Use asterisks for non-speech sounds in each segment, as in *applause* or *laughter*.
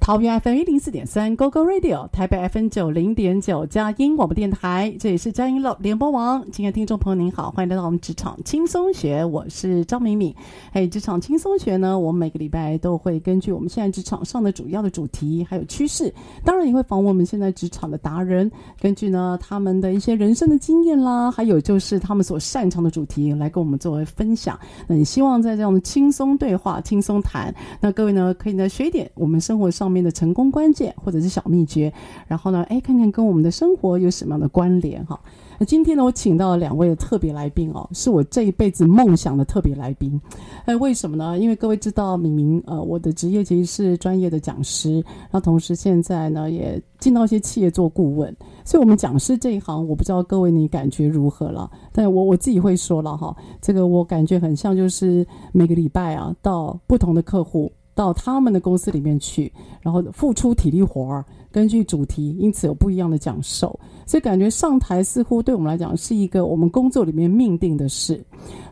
桃园 FM 一零四点三 GoGo Radio，台北 FM 九零点九佳音广播电台，这里是佳音乐联播网。亲爱的听众朋友，您好，欢迎来到我们职场轻松学，我是张敏敏。嘿，职场轻松学呢，我们每个礼拜都会根据我们现在职场上的主要的主题还有趋势，当然也会访问我们现在职场的达人，根据呢他们的一些人生的经验啦，还有就是他们所擅长的主题来跟我们作为分享。那也希望在这样的轻松对话、轻松谈，那各位呢可以呢学一点我们生活上面的成功关键或者是小秘诀，然后呢，哎，看看跟我们的生活有什么样的关联哈。那今天呢，我请到了两位的特别来宾哦，是我这一辈子梦想的特别来宾。哎，为什么呢？因为各位知道，敏敏呃，我的职业其实是专业的讲师，那同时现在呢，也进到一些企业做顾问，所以我们讲师这一行，我不知道各位你感觉如何了？但我我自己会说了哈，这个我感觉很像，就是每个礼拜啊，到不同的客户。到他们的公司里面去，然后付出体力活儿，根据主题，因此有不一样的讲授，所以感觉上台似乎对我们来讲是一个我们工作里面命定的事。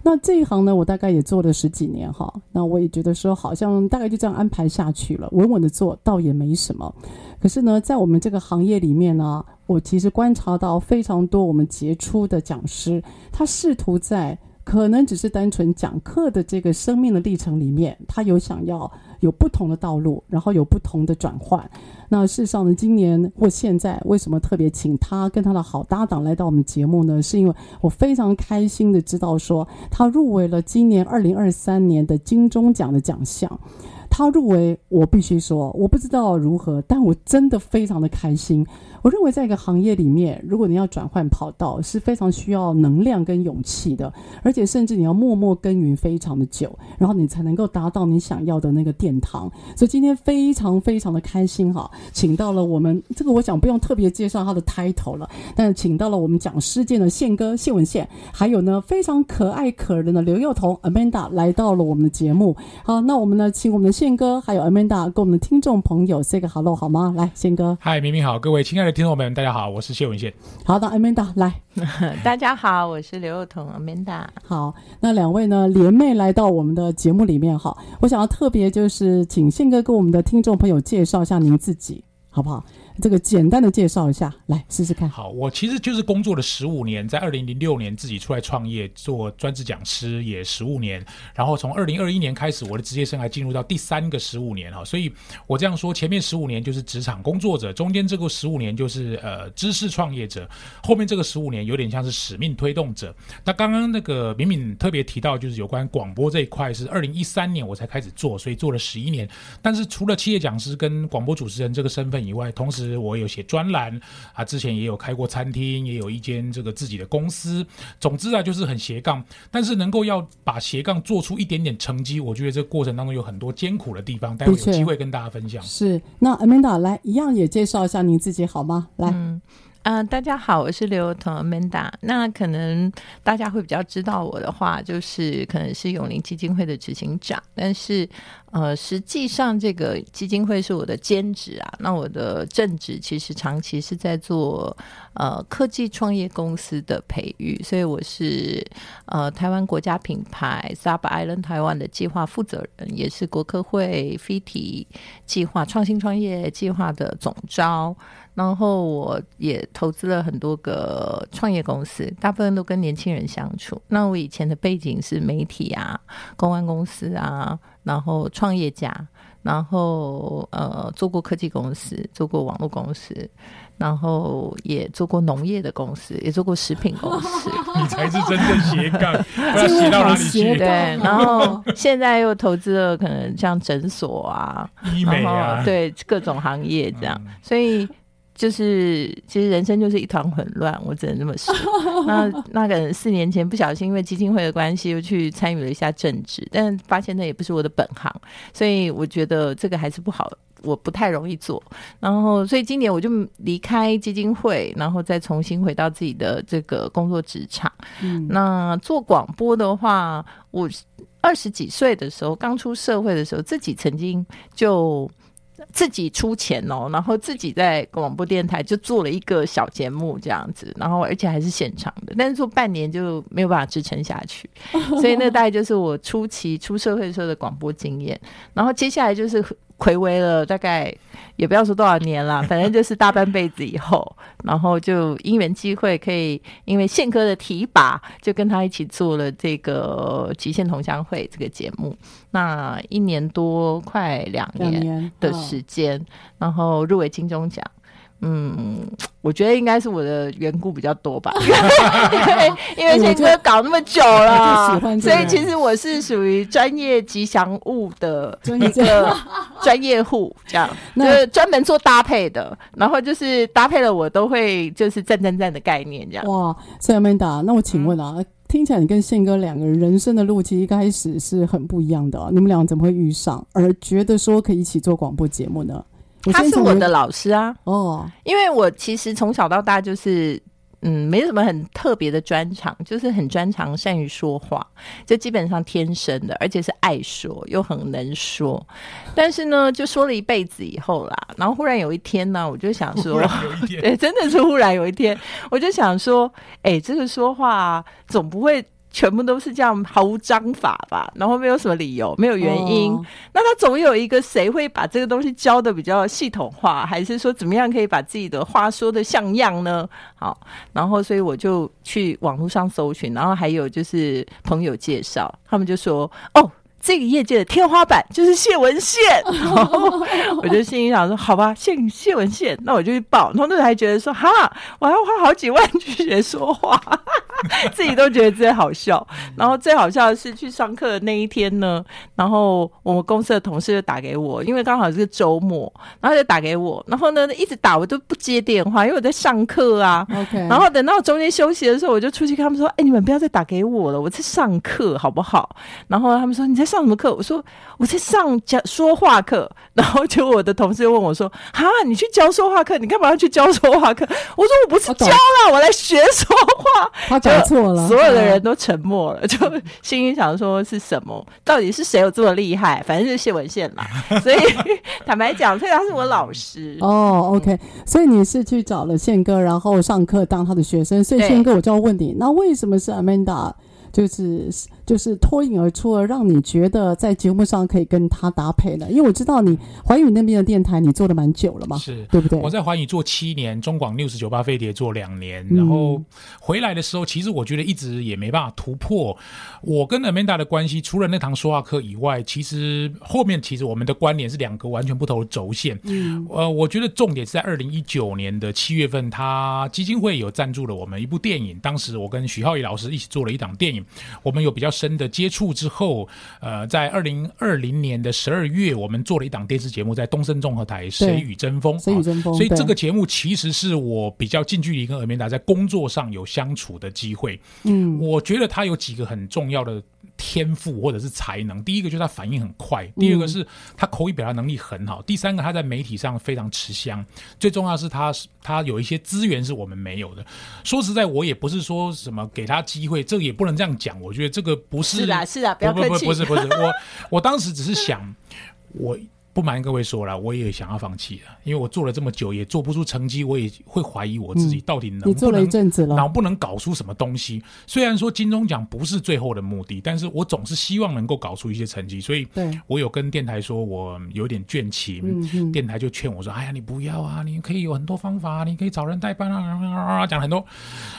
那这一行呢，我大概也做了十几年哈，那我也觉得说好像大概就这样安排下去了，稳稳的做，倒也没什么。可是呢，在我们这个行业里面呢，我其实观察到非常多我们杰出的讲师，他试图在。可能只是单纯讲课的这个生命的历程里面，他有想要有不同的道路，然后有不同的转换。那事实上呢，今年或现在为什么特别请他跟他的好搭档来到我们节目呢？是因为我非常开心的知道说，他入围了今年二零二三年的金钟奖的奖项。他入围，我必须说，我不知道如何，但我真的非常的开心。我认为，在一个行业里面，如果你要转换跑道，是非常需要能量跟勇气的，而且甚至你要默默耕耘非常的久，然后你才能够达到你想要的那个殿堂。所以今天非常非常的开心哈，请到了我们这个，我想不用特别介绍他的 title 了，但请到了我们讲师界的宪哥谢文宪，还有呢非常可爱可人的刘幼彤 Amanda 来到了我们的节目。好，那我们呢请我们的宪哥还有 Amanda 跟我们的听众朋友 say 个 hello 好吗？来，宪哥。嗨，明明好，各位亲爱的。听众朋友们，大家好，我是谢文宪。好的，Amanda 来。*laughs* 大家好，我是刘幼彤，Amanda。好，那两位呢联袂来到我们的节目里面哈，我想要特别就是请宪哥跟我们的听众朋友介绍一下您自己，好不好？这个简单的介绍一下，来试试看。好，我其实就是工作了十五年，在二零零六年自己出来创业做专职讲师也十五年，然后从二零二一年开始，我的职业生涯进入到第三个十五年哈，所以我这样说，前面十五年就是职场工作者，中间这个十五年就是呃知识创业者，后面这个十五年有点像是使命推动者。那刚刚那个敏敏特别提到，就是有关广播这一块是二零一三年我才开始做，所以做了十一年。但是除了企业讲师跟广播主持人这个身份以外，同时我有写专栏啊，之前也有开过餐厅，也有一间这个自己的公司。总之啊，就是很斜杠。但是能够要把斜杠做出一点点成绩，我觉得这个过程当中有很多艰苦的地方，待会有机会跟大家分享。是，那 Amanda 来一样也介绍一下您自己好吗？来。嗯嗯、呃，大家好，我是刘幼彤 Amanda。那可能大家会比较知道我的话，就是可能是永龄基金会的执行长。但是，呃，实际上这个基金会是我的兼职啊。那我的正职其实长期是在做呃科技创业公司的培育，所以我是呃台湾国家品牌 Sub Island 台湾的计划负责人，也是国科会 FIT 计划创新创业计划的总招。然后我也投资了很多个创业公司，大部分都跟年轻人相处。那我以前的背景是媒体啊、公关公司啊，然后创业家，然后呃做过科技公司，做过网络公司，然后也做过农业的公司，也做过食品公司。*laughs* 你才是真正斜杠，*laughs* 不要斜到哪里去？对，然后现在又投资了可能像诊所啊、医美啊，对各种行业这样，嗯、所以。就是，其实人生就是一团混乱，我只能这么说。*laughs* 那那个四年前不小心因为基金会的关系，又去参与了一下政治，但发现那也不是我的本行，所以我觉得这个还是不好，我不太容易做。然后，所以今年我就离开基金会，然后再重新回到自己的这个工作职场。嗯，那做广播的话，我二十几岁的时候，刚出社会的时候，自己曾经就。自己出钱哦，然后自己在广播电台就做了一个小节目这样子，然后而且还是现场的，但是做半年就没有办法支撑下去，*laughs* 所以那大概就是我初期出社会时候的广播经验，然后接下来就是。睽违了大概也不要说多少年了，*laughs* 反正就是大半辈子以后，然后就因缘机会，可以因为宪哥的提拔，就跟他一起做了这个《极限同乡会》这个节目。那一年多快两年的时间，然后入围金钟奖。嗯，我觉得应该是我的缘故比较多吧，*laughs* 因为因为宪哥搞那么久了，所以其实我是属于专业吉祥物的一个 *laughs* 专业户，这样就是专门做搭配的，然后就是搭配了我都会就是赞赞赞的概念这样。哇，所以 Amanda，那我请问啊，嗯、听起来你跟宪哥两个人人生的路其实一开始是很不一样的，你们俩怎么会遇上，而觉得说可以一起做广播节目呢？他是我的老师啊，哦，因为我其实从小到大就是，嗯，没什么很特别的专长，就是很专长，善于说话，就基本上天生的，而且是爱说又很能说。但是呢，就说了一辈子以后啦，然后忽然有一天呢，我就想说，*laughs* 对，真的是忽然有一天，我就想说，哎、欸，这个说话总不会。全部都是这样毫无章法吧，然后没有什么理由，没有原因。哦、那他总有一个谁会把这个东西教的比较系统化，还是说怎么样可以把自己的话说的像样呢？好，然后所以我就去网络上搜寻，然后还有就是朋友介绍，他们就说哦。这个业界的天花板就是谢文宪，*laughs* 然后我就心里想说，好吧，谢谢文宪，那我就去报。然后那时候还觉得说，哈，我还要花好几万去学说话，*laughs* 自己都觉得自己好笑。然后最好笑的是去上课的那一天呢，然后我们公司的同事就打给我，因为刚好是个周末，然后就打给我，然后呢一直打我都不接电话，因为我在上课啊。OK，然后等到中间休息的时候，我就出去跟他们说，哎，你们不要再打给我了，我在上课，好不好？然后他们说你在。上什么课？我说我在上讲说话课，*laughs* 然后就我的同事又问我说：“哈，你去教说话课？你干嘛要去教说话课？”我说：“我不是教了，我，我来学说话。”他讲错了，所有的人都沉默了，就心里想说是什么？到底是谁有这么厉害？反正就是谢文宪嘛。*laughs* 所以 *laughs* 坦白讲，所以他是我老师。哦，OK，所以你是去找了宪哥，然后上课当他的学生。所以宪哥，我就要问你，那为什么是 Amanda？就是就是脱颖而出而，让你觉得在节目上可以跟他搭配的。因为我知道你环宇那边的电台你做的蛮久了嘛，是对不对？我在环宇做七年，中广 News 九八飞碟做两年，然后回来的时候，其实我觉得一直也没办法突破。我跟 Amanda 的关系，除了那堂说话课以外，其实后面其实我们的关联是两个完全不同的轴线。嗯，呃，我觉得重点是在二零一九年的七月份，他基金会有赞助了我们一部电影，当时我跟许浩宇老师一起做了一档电影。我们有比较深的接触之后，呃，在二零二零年的十二月，我们做了一档电视节目，在东森综合台《谁与争锋》。谁与争锋？所以这个节目其实是我比较近距离跟 Amanda 在工作上有相处的机会。嗯，我觉得他有几个很重要的。天赋或者是才能。第一个就是他反应很快，第二个是他口语表达能力很好，第三个他在媒体上非常吃香。最重要的是他他有一些资源是我们没有的。说实在，我也不是说什么给他机会，这个也不能这样讲。我觉得这个不是是啊，是啊，不要客气。不是不是我我当时只是想 *laughs* 我。不瞒各位说了，我也想要放弃了，因为我做了这么久，也做不出成绩，我也会怀疑我自己到底能不能，你做了一阵子了，能不能搞出什么东西？虽然说金钟奖不是最后的目的，但是我总是希望能够搞出一些成绩。所以，我有跟电台说我有点倦勤，电台就劝我说：“哎呀，你不要啊，你可以有很多方法，你可以找人代班啊，讲很多。”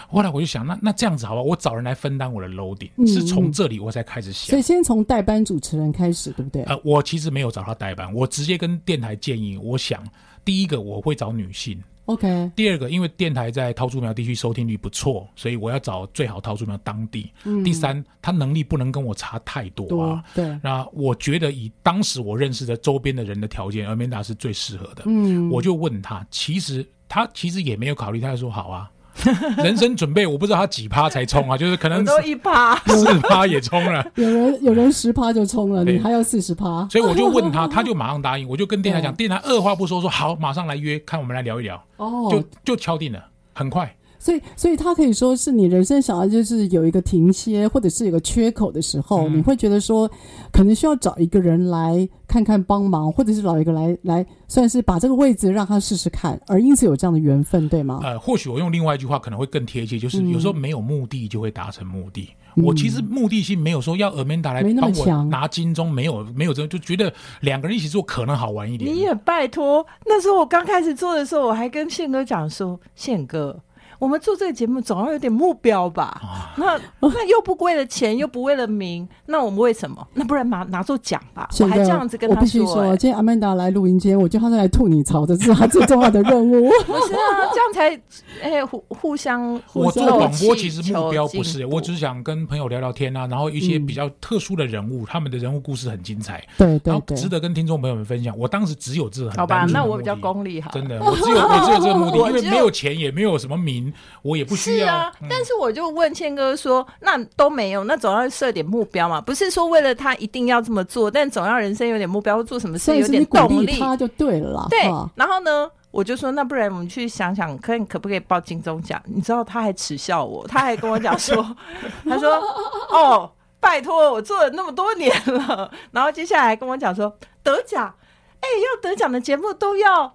后来我就想，那那这样子好吧，我找人来分担我的 loading，是从这里我才开始想。所以先从代班主持人开始，对不对？呃，我其实没有找他代班，我。直接跟电台建议，我想第一个我会找女性，OK。第二个，因为电台在桃竹苗地区收听率不错，所以我要找最好桃竹苗当地。嗯、第三，他能力不能跟我差太多啊。对。那我觉得以当时我认识的周边的人的条件，Amanda 是最适合的。嗯。我就问他，其实他其实也没有考虑，他就说好啊。*laughs* 人生准备，我不知道他几趴才冲啊，就是可能都一趴，四趴也冲了。*laughs* 有人有人十趴就冲了，你还要四十趴。所以我就问他，他就马上答应。我就跟电台讲，电台二话不说说好，马上来约，看我们来聊一聊。哦，就就敲定了，很快。所以，所以他可以说是你人生想要就是有一个停歇，或者是有个缺口的时候，嗯、你会觉得说，可能需要找一个人来看看帮忙，或者是找一个来来算是把这个位置让他试试看，而因此有这样的缘分，对吗？呃，或许我用另外一句话可能会更贴切，就是有时候没有目的就会达成目的。嗯、我其实目的性没有说要 Amanda 来帮我拿金钟，没有没有这，就觉得两个人一起做可能好玩一点。你也拜托，那时候我刚开始做的时候，我还跟宪哥讲说，宪哥。我们做这个节目总要有点目标吧？啊、那那又不为了钱，又不为了名，*laughs* 那我们为什么？那不然拿拿做奖吧？我还这样子跟他说、欸。我必须说，今天 Amanda 来录音间，我觉得他是来吐你槽的，这是 *laughs* 他最重要的任务。*laughs* 不是啊，这样才哎、欸、互互相。我做广播其实目标不是，我只是想跟朋友聊聊天啊，然后一些比较特殊的人物，嗯、他们的人物故事很精彩，对，对，然后值得跟听众朋友们分享。我当时只有这个，好吧？那我比较功利哈，真的，我只有我只有这个目的，因为没有钱，也没有什么名，我也不需。是啊，嗯、但是我就问谦哥说：“那都没有，那总要设点目标嘛？不是说为了他一定要这么做，但总要人生有点目标，做什么事有点动力，他就对了。对，然后呢，我就说：那不然我们去想想，看可不可以报金钟奖？你知道他还耻笑我，他还跟我讲说：*laughs* 他说哦，拜托，我做了那么多年了，然后接下来跟我讲说得奖，哎，要得奖的节目都要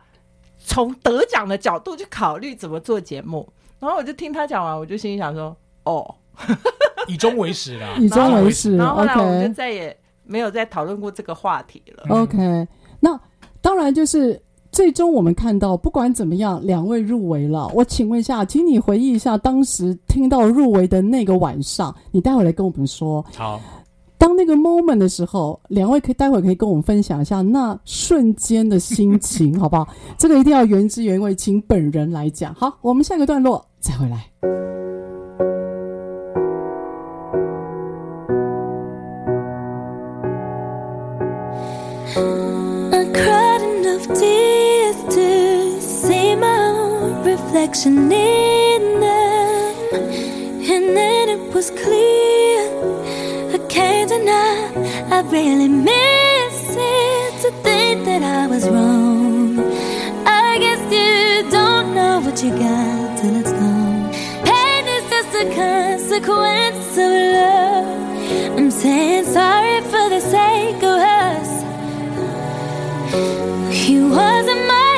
从得奖的角度去考虑怎么做节目。”然后我就听他讲完，我就心里想说：“哦，*laughs* 以终为始啦，*laughs* 以终为始。”然后后来我们就再也没有再讨论过这个话题了。OK，那当然就是最终我们看到，不管怎么样，两位入围了。我请问一下，请你回忆一下当时听到入围的那个晚上，你待会来跟我们说。好。当那个 moment 的时候，两位可以待会可以跟我们分享一下那瞬间的心情，好不好？这个一定要原汁原味，请本人来讲。好，我们下一个段落再回来。reflection in them, and then it was clear I can't deny I really miss it to think that I was wrong. I guess you don't know what you got till it's gone consequence of love. I'm saying sorry for the sake of us. He wasn't my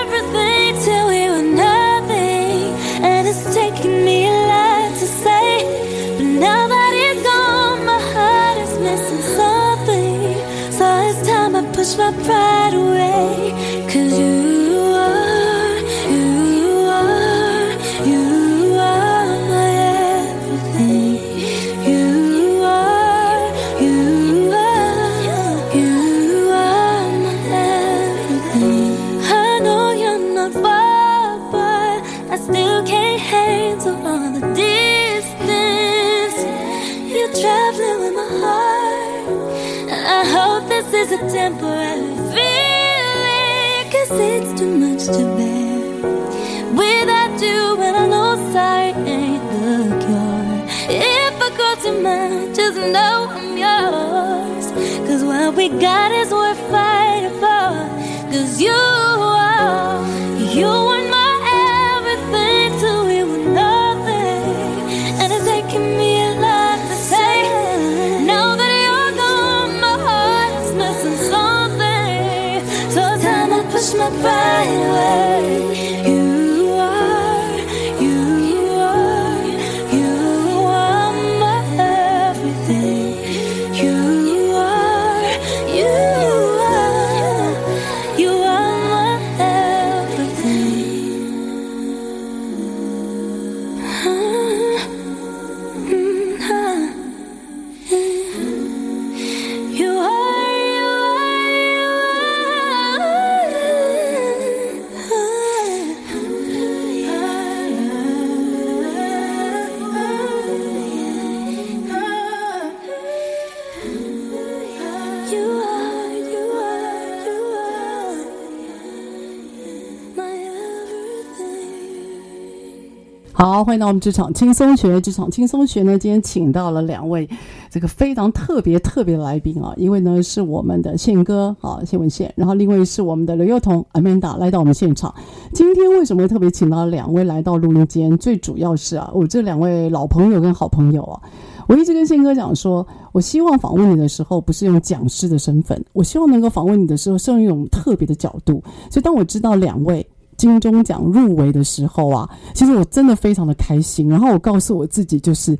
everything till we were nothing, and it's taken me a lot to say. But now that he's gone, my heart is missing something. So it's time I push my pride. too much to bear. Without you, and I know sorry ain't the cure. If I cross your mind, just know I'm yours. Cause what we got is worth fighting. 好，欢迎到我们职场轻松学。职场轻松学呢，今天请到了两位这个非常特别特别的来宾啊，一位呢是我们的宪哥啊谢文宪，然后另外是我们的刘幼彤 Amanda 来到我们现场。今天为什么特别请到两位来到录音间？最主要是啊，我这两位老朋友跟好朋友啊，我一直跟宪哥讲说，我希望访问你的时候不是用讲师的身份，我希望能够访问你的时候是用一种特别的角度。所以当我知道两位。金钟奖入围的时候啊，其实我真的非常的开心。然后我告诉我自己，就是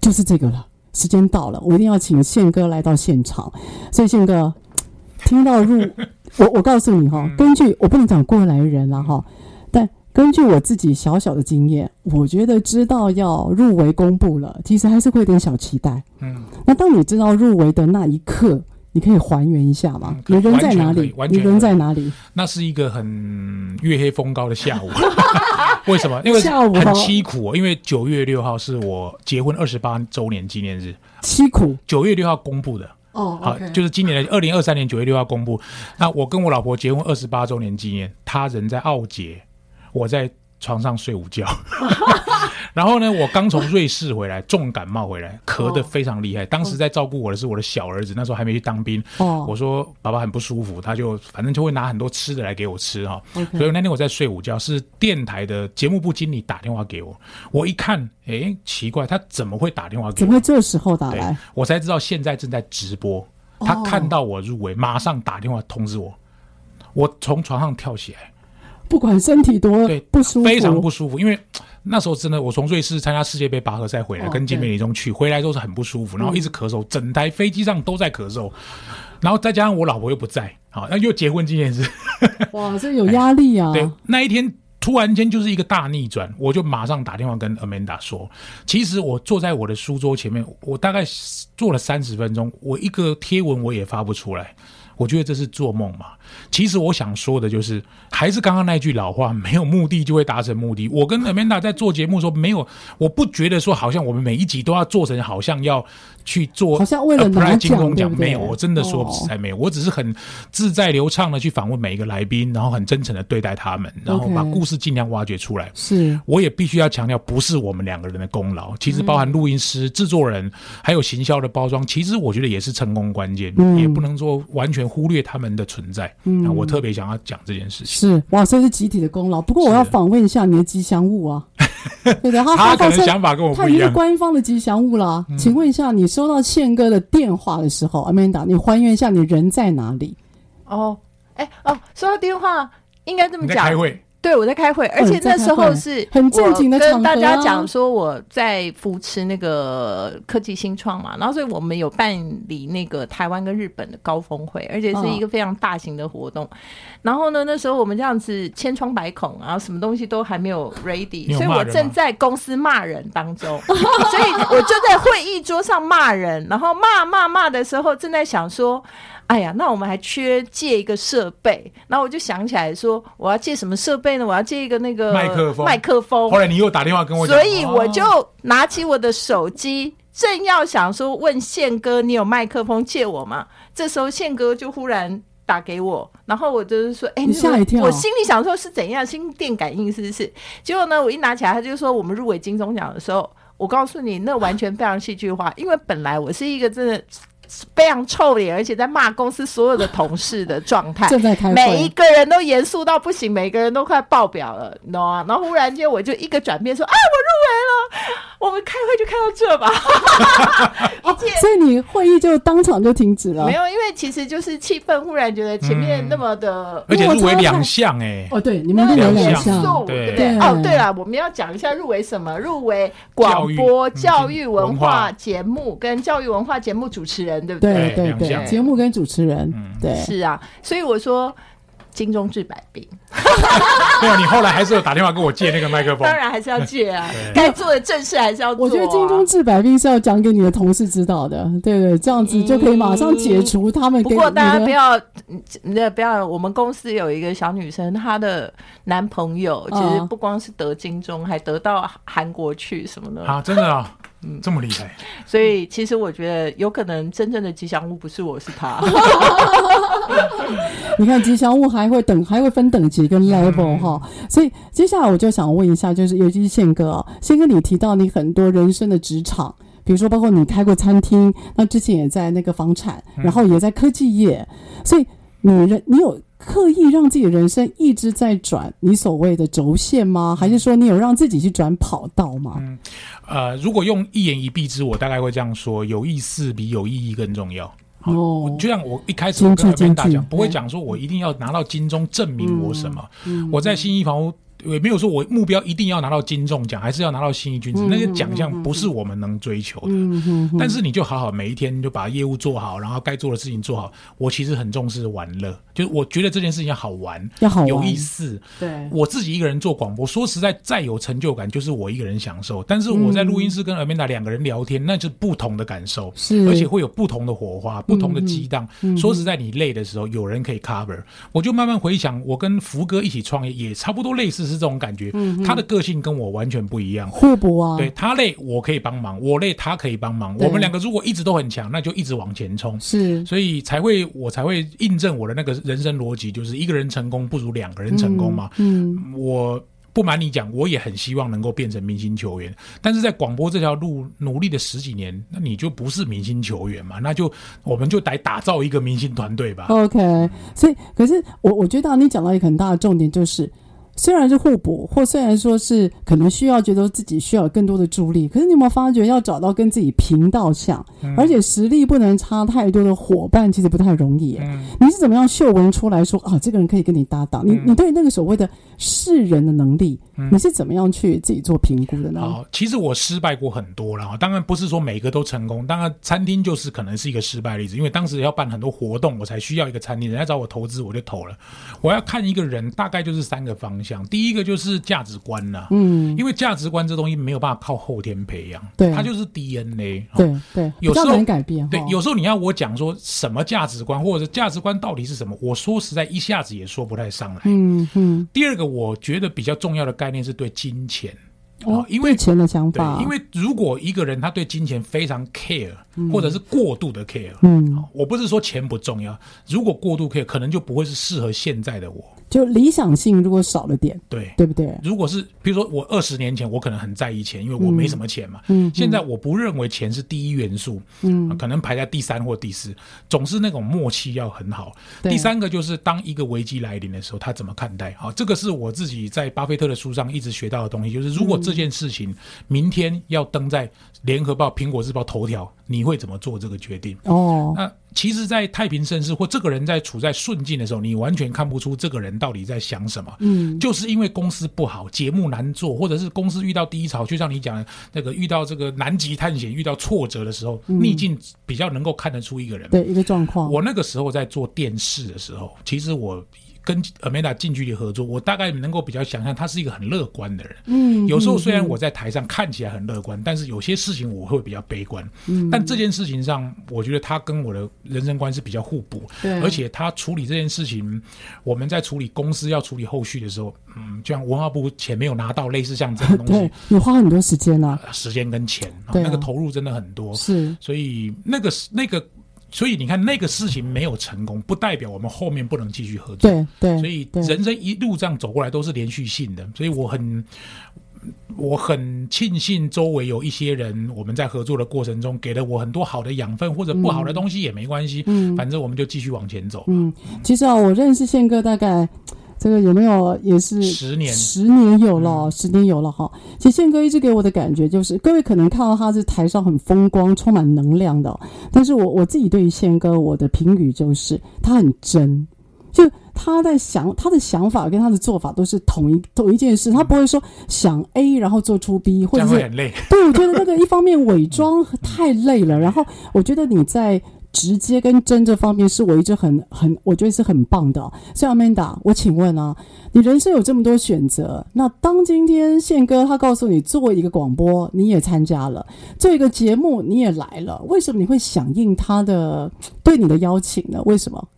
就是这个了，时间到了，我一定要请宪哥来到现场。所以宪哥听到入，我我告诉你哈，根据我不能讲过来人了哈，但根据我自己小小的经验，我觉得知道要入围公布了，其实还是会有点小期待。嗯，那当你知道入围的那一刻。你可以还原一下吗？嗯、你人在哪里？你人在哪里？那是一个很月黑风高的下午。*laughs* 为什么？因为很凄苦、哦。因为九月六号是我结婚二十八周年纪念日。凄苦。九月六号公布的。哦，好，okay、就是今年的二零二三年九月六号公布。那我跟我老婆结婚二十八周年纪念，她人在奥捷，我在床上睡午觉。*laughs* 然后呢，我刚从瑞士回来，重感冒回来，咳得非常厉害。当时在照顾我的是我的小儿子，那时候还没去当兵。哦，我说爸爸很不舒服，他就反正就会拿很多吃的来给我吃哈。所以那天我在睡午觉，是电台的节目部经理打电话给我。我一看，哎，奇怪，他怎么会打电话给我？怎么会这时候打来？我才知道现在正在直播。他看到我入围，马上打电话通知我。我从床上跳起来，不管身体多不舒服，非常不舒服，因为。*tsk* 那时候真的，我从瑞士参加世界杯拔河赛回来，哦、跟金美玲中去，回来都是很不舒服，然后一直咳嗽，整台飞机上都在咳嗽，然后再加上我老婆又不在，好，那又结婚纪念日，哇，*laughs* 这有压力啊！对，那一天突然间就是一个大逆转，我就马上打电话跟 Amanda 说，其实我坐在我的书桌前面，我大概坐了三十分钟，我一个贴文我也发不出来。我觉得这是做梦嘛。其实我想说的就是，还是刚刚那句老话，没有目的就会达成目的。我跟 Amanda 在做节目的时候，没有，我不觉得说好像我们每一集都要做成好像要去做，好像为了拿奖，对不对？没有，我真的说实在没有，我只是很自在流畅的去访问每一个来宾，然后很真诚的对待他们，然后把故事尽量挖掘出来。是，我也必须要强调，不是我们两个人的功劳，其实包含录音师、制作人，还有行销的包装，其实我觉得也是成功关键，也不能说完全。忽略他们的存在，嗯，我特别想要讲这件事情。是哇，这是集体的功劳。不过我要访问一下你的吉祥物啊，*laughs* 对的，他可能想法跟我不一样。他已经是官方的吉祥物了。嗯、请问一下，你收到宪哥的电话的时候，Amanda，你还原一下，你人在哪里？哦，哎哦，收到电话应该这么讲。开会。对，我在开会，而且那时候是很正经的，跟大家讲说我在扶持那个科技新创嘛，然后所以我们有办理那个台湾跟日本的高峰会，而且是一个非常大型的活动。哦、然后呢，那时候我们这样子千疮百孔，然后什么东西都还没有 ready，所以我正在公司骂人当中，*laughs* 所以我就在会议桌上骂人，然后骂骂骂的时候，正在想说。哎呀，那我们还缺借一个设备，然后我就想起来说，我要借什么设备呢？我要借一个那个麦克风。麦克风。后来你又打电话跟我讲，所以我就拿起我的手机，正要想说问宪哥，你有麦克风借我吗？这时候宪哥就忽然打给我，然后我就是说，哎，你吓一跳。我心里想说是怎样心电感应是不是？结果呢，我一拿起来，他就说我们入围金钟奖的时候。我告诉你，那完全非常戏剧化，因为本来我是一个真的。非常臭脸，而且在骂公司所有的同事的状态，*laughs* 正在开会，每一个人都严肃到不行，每个人都快爆表了，你知道吗？然后忽然间我就一个转变，说：“啊，我入围了，我们开会就开到这吧。*laughs* 哦”所以你会议就当场就停止了？没有，因为其实就是气氛忽然觉得前面那么的，嗯、而且入围两项哎，哦，对，你们入围两项，对不对？哦，对了，我们要讲一下入围什么？入围广播教育文化节目跟教育文化节目主持人。对不对？对对对，节目跟主持人，嗯、对，是啊，所以我说金钟治百病。*laughs* 没有，你后来还是有打电话跟我借那个麦克风，当然还是要借啊，*laughs* 该做的正事还是要做、啊。我觉得金钟治百病是要讲给你的同事知道的，对对，这样子就可以马上解除他们给。不过大家不要，那不要，我们公司有一个小女生，她的男朋友其实不光是得金钟，还得到韩国去什么的啊，真的啊。嗯，这么厉害，*laughs* 所以其实我觉得有可能真正的吉祥物不是我，是他。*laughs* 你看吉祥物还会等，还会分等级跟 level 哈、嗯。所以接下来我就想问一下，就是尤其是宪哥啊，宪哥你提到你很多人生的职场，比如说包括你开过餐厅，那之前也在那个房产，然后也在科技业，所以你人你有。刻意让自己的人生一直在转你所谓的轴线吗？还是说你有让自己去转跑道吗？嗯，呃，如果用一言以蔽之，我大概会这样说：有意思比有意义更重要。哦，就像我一开始我跟跟大家讲，不会讲说我一定要拿到金钟证明我什么。嗯嗯、我在新一房屋。也没有说我目标一定要拿到金钟奖，还是要拿到新一君子，那些奖项不是我们能追求的。嗯嗯。但是你就好好每一天就把业务做好，然后该做的事情做好。我其实很重视玩乐，就是我觉得这件事情要好玩，要好玩，有意思。对。我自己一个人做广播，说实在再有成就感，就是我一个人享受。但是我在录音室跟 Amanda 两个人聊天，那是不同的感受，是，而且会有不同的火花，不同的激荡。说实在，你累的时候有人可以 cover。我就慢慢回想，我跟福哥一起创业，也差不多类似是这种感觉。他的个性跟我完全不一样，互补啊。对，他累，我可以帮忙；我累，他可以帮忙。我们两个如果一直都很强，那就一直往前冲。是，所以才会我才会印证我的那个人生逻辑，就是一个人成功不如两个人成功嘛。嗯，嗯，我不瞒你讲，我也很希望能够变成明星球员，但是在广播这条路努力了十几年，那你就不是明星球员嘛？那就我们就得打造一个明星团队吧。OK，所以可是我我觉得你讲到一个很大的重点就是。虽然是互补，或虽然说是可能需要觉得自己需要更多的助力，可是你有没有发觉要找到跟自己频道像，嗯、而且实力不能差太多的伙伴，其实不太容易。嗯、你是怎么样嗅闻出来说啊，这个人可以跟你搭档？嗯、你你对那个所谓的识人的能力，嗯、你是怎么样去自己做评估的呢？好，其实我失败过很多了，当然不是说每个都成功。当然餐厅就是可能是一个失败例子，因为当时要办很多活动，我才需要一个餐厅，人家找我投资，我就投了。我要看一个人，大概就是三个方向。讲第一个就是价值观呐，嗯，因为价值观这东西没有办法靠后天培养，对，它就是 DNA，对对，有时候能改变，对，有时候你要我讲说什么价值观，或者价值观到底是什么，我说实在一下子也说不太上来，嗯嗯。第二个我觉得比较重要的概念是对金钱，哦，因为钱的想法，因为如果一个人他对金钱非常 care，或者是过度的 care，嗯，我不是说钱不重要，如果过度 care，可能就不会是适合现在的我。就理想性如果少了点，对对不对？如果是比如说我二十年前，我可能很在意钱，因为我没什么钱嘛。嗯，现在我不认为钱是第一元素，嗯，可能排在第三或第四，总是那种默契要很好。第三个就是当一个危机来临的时候，他怎么看待？好，这个是我自己在巴菲特的书上一直学到的东西，就是如果这件事情明天要登在联合报、苹果日报头条，你会怎么做这个决定？哦，那。其实，在太平盛世或这个人在处在顺境的时候，你完全看不出这个人到底在想什么。嗯，就是因为公司不好，节目难做，或者是公司遇到低潮，就像你讲的那个遇到这个南极探险遇到挫折的时候，嗯、逆境比较能够看得出一个人。对，一个状况。我那个时候在做电视的时候，其实我。跟 Amanda 近距离合作，我大概能够比较想象他是一个很乐观的人。嗯，有时候虽然我在台上看起来很乐观，嗯、但是有些事情我会比较悲观。嗯，但这件事情上，我觉得他跟我的人生观是比较互补。对，而且他处理这件事情，我们在处理公司要处理后续的时候，嗯，就像文化部钱没有拿到，类似像这样的东西，*laughs* 对，你花很多时间啊，时间跟钱，那个投入真的很多。是，所以那个那个。所以你看，那个事情没有成功，不代表我们后面不能继续合作。对对，所以人生一路这样走过来都是连续性的。所以我很我很庆幸周围有一些人，我们在合作的过程中给了我很多好的养分，或者不好的东西也没关系，嗯，反正我们就继续往前走。嗯，其实啊，我认识宪哥大概这个有没有也是十年，十年有了，嗯、十年有了哈。其实宪哥一直给我的感觉就是，各位可能看到他是台上很风光、充满能量的，但是我我自己对于宪哥我的评语就是他很真，就。他在想他的想法跟他的做法都是同一同一件事，他不会说想 A 然后做出 B，或者是很累。对，我觉得那个一方面伪装 *laughs* 太累了，然后我觉得你在直接跟真这方面是我一直很很我觉得是很棒的。所以 Amanda，我请问啊，你人生有这么多选择，那当今天宪哥他告诉你做一个广播，你也参加了，做一个节目你也来了，为什么你会响应他的对你的邀请呢？为什么？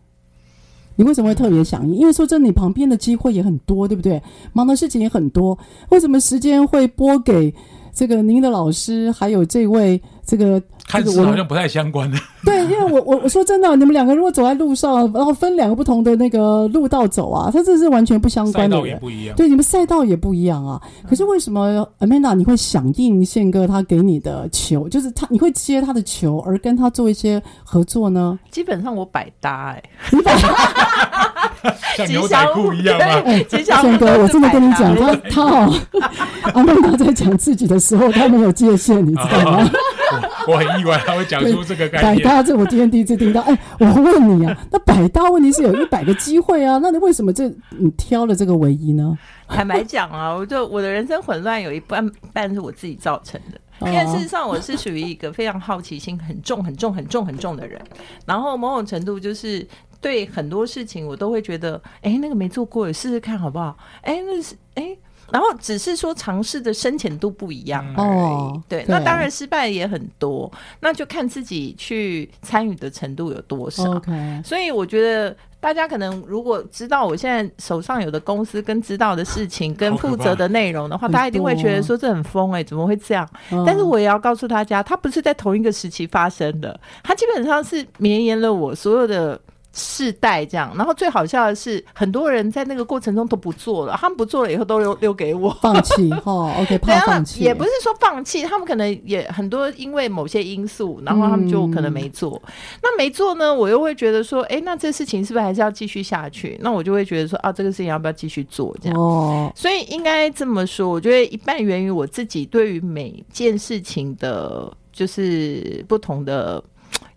你为什么会特别响应？因为说真的，你旁边的机会也很多，对不对？忙的事情也很多，为什么时间会拨给这个您的老师，还有这位这个？看似好像不太相关的。*laughs* 对，因为我我我说真的，你们两个如果走在路上，然后分两个不同的那个路道走啊，它这是完全不相关的。赛道也不一样。对，你们赛道也不一样啊。可是为什么 Amanda 你会响应宪哥他给你的球，就是他你会接他的球，而跟他做一些合作呢？基本上我百搭哎、欸，你百搭，*laughs* 像牛仔裤一样吗？哎，宪哥，我真的跟你讲，他 *laughs* 他哦，Amanda 在讲自己的时候，他没有界限，你知道吗？*laughs* 我很意外他会讲出这个概念。百搭，这我今天第一次听到。哎，我问你啊，那百搭问题是有一百个机会啊，那你为什么这你挑了这个唯一呢？坦白讲啊，我就我的人生混乱有一半半是我自己造成的。因为事实上我是属于一个非常好奇心很重、很重、很重、很重的人，然后某种程度就是对很多事情我都会觉得，哎，那个没做过，试试看好不好？哎，那是哎。然后只是说尝试的深浅度不一样而已，哦，对，那当然失败也很多，那就看自己去参与的程度有多少。OK，所以我觉得大家可能如果知道我现在手上有的公司跟知道的事情跟负责的内容的话，大家一定会觉得说这很疯哎、欸，怎么会这样？嗯、但是我也要告诉大家，它不是在同一个时期发生的，它基本上是绵延了我所有的。世代这样，然后最好笑的是，很多人在那个过程中都不做了，他们不做了以后都留留给我，放弃 *laughs* 哦，OK，怕放弃，也不是说放弃，他们可能也很多因为某些因素，然后他们就可能没做。嗯、那没做呢，我又会觉得说，哎，那这事情是不是还是要继续下去？那我就会觉得说，啊，这个事情要不要继续做？这样，哦，所以应该这么说，我觉得一半源于我自己对于每件事情的，就是不同的。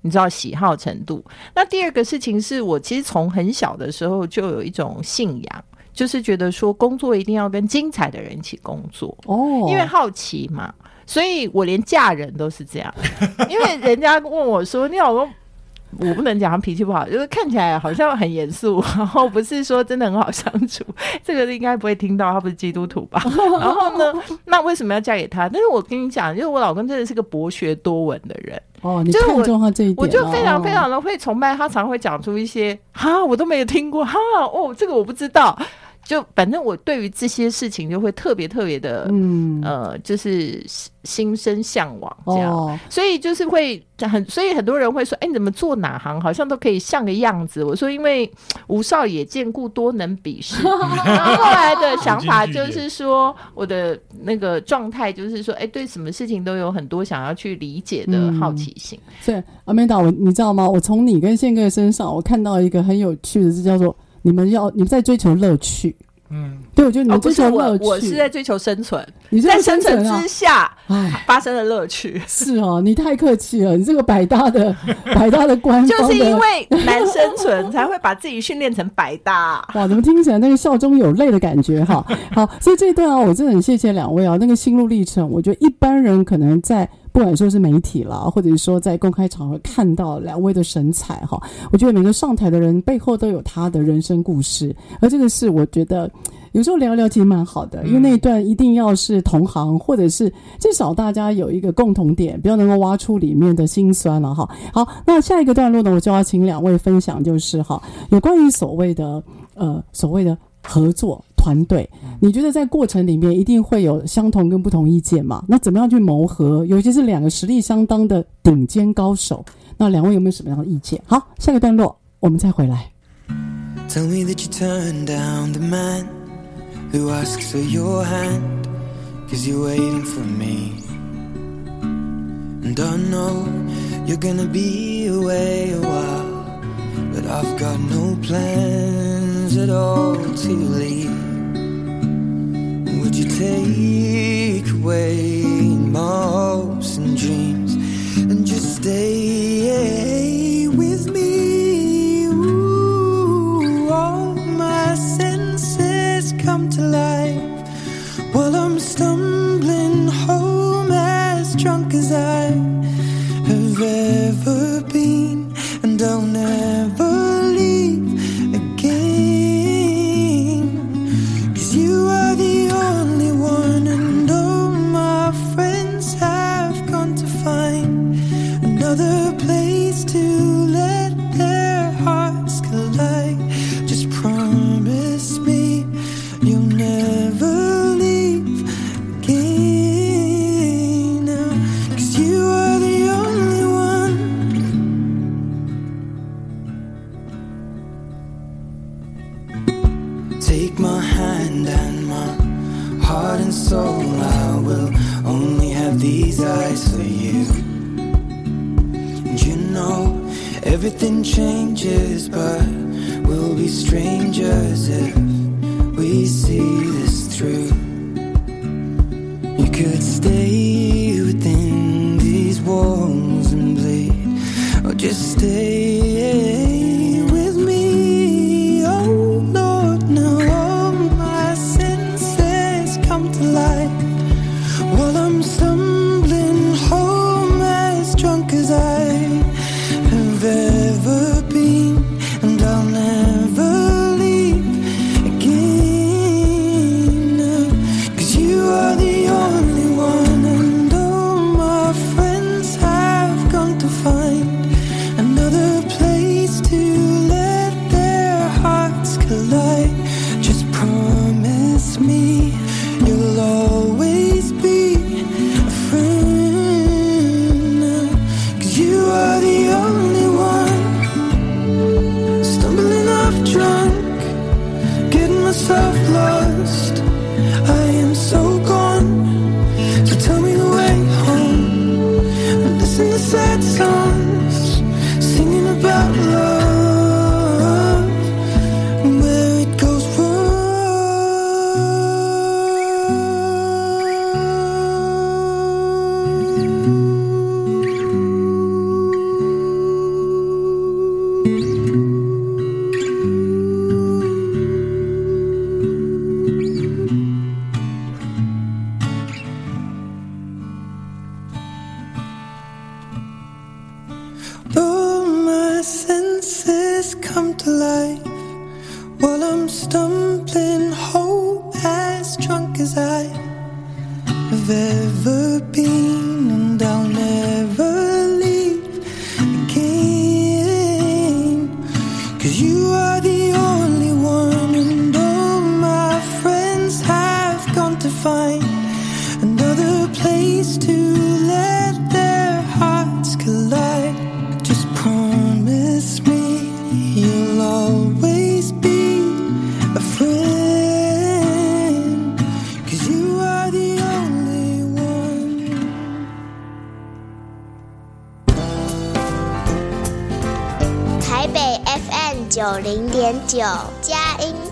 你知道喜好程度。那第二个事情是我其实从很小的时候就有一种信仰，就是觉得说工作一定要跟精彩的人一起工作哦，因为好奇嘛，所以我连嫁人都是这样，因为人家问我说：“你老公，我不能讲他脾气不好，就是看起来好像很严肃，然后不是说真的很好相处。*laughs* ”这个应该不会听到，他不是基督徒吧？*laughs* 然后呢，那为什么要嫁给他？但是我跟你讲，因为我老公真的是个博学多闻的人。哦，你看中他这一点，我就非常非常的会崇拜他，常会讲出一些哈，我都没有听过哈，哦，这个我不知道。就反正我对于这些事情就会特别特别的，嗯呃，就是心生向往这样，哦、所以就是会很，所以很多人会说，哎，你怎么做哪行好像都可以像个样子。我说，因为吴少爷见故多能鄙视，然 *laughs* 后后来的想法就是说，我的那个状态就是说，哎，对什么事情都有很多想要去理解的好奇心。所以阿美达，我你知道吗？我从你跟宪哥身上，我看到一个很有趣的，是叫做。你们要你们在追求乐趣，嗯，对，我觉得你们追求乐趣，哦、我，我是在追求生存。你在生存之下，哎，发生了乐趣。是哦，你太客气了，你这个百搭的 *laughs* 百搭的官方就是因为 *laughs* 难生存，才会把自己训练成百搭。哇，怎么听起来那个笑中有泪的感觉哈？好，所以这一段啊，我真的很谢谢两位啊，那个心路历程，我觉得一般人可能在。不管说是媒体啦，或者是说在公开场合看到两位的神采哈，我觉得每个上台的人背后都有他的人生故事，而这个是我觉得有时候聊聊其实蛮好的，因为那一段一定要是同行，或者是至少大家有一个共同点，比较能够挖出里面的辛酸了哈。好，那下一个段落呢，我就要请两位分享，就是哈，有关于所谓的呃所谓的。合作团队，你觉得在过程里面一定会有相同跟不同意见嘛？那怎么样去谋合？尤其是两个实力相当的顶尖高手，那两位有没有什么样的意见？好，下个段落我们再回来。cause you're waiting for me. And I know you're gonna be away a while, but I've got no plans at all to leave. Would you take away my hopes and dreams and just stay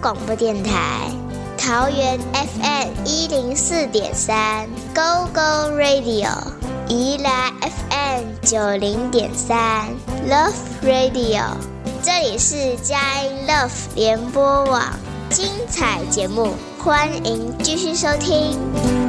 广播电台；桃园 FM 一零四点三，Go Go Radio；宜兰 FM 九零点三，Love Radio。这里是佳音 Love 联播网，精彩节目，欢迎继续收听。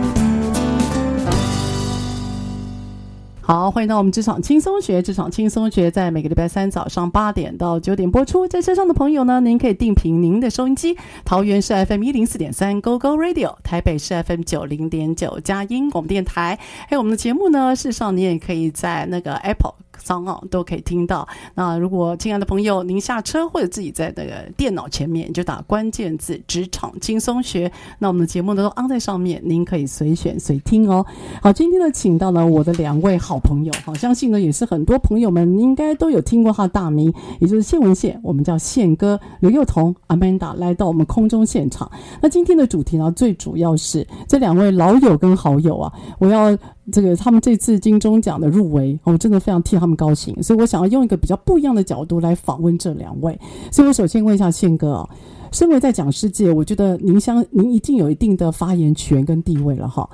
好，欢迎到我们职场轻松学。职场轻松学在每个礼拜三早上八点到九点播出。在车上的朋友呢，您可以定频您的收音机。桃园是 FM 一零四点三 Go Go Radio，台北是 FM 九零点九佳音广播电台。还有我们的节目呢，事实上你也可以在那个 Apple。上啊都可以听到。那如果亲爱的朋友您下车或者自己在那个电脑前面就打关键字“职场轻松学”，那我们的节目呢都安在上面，您可以随选随听哦。好，今天呢请到了我的两位好朋友，好，相信呢也是很多朋友们应该都有听过他的大名，也就是谢文宪，我们叫宪哥刘幼彤 Amanda 来到我们空中现场。那今天的主题呢，最主要是这两位老友跟好友啊，我要这个他们这次金钟奖的入围，我真的非常替他们高兴，所以我想要用一个比较不一样的角度来访问这两位。所以我首先问一下宪哥啊，身为在讲世界，我觉得您相您已经有一定的发言权跟地位了哈。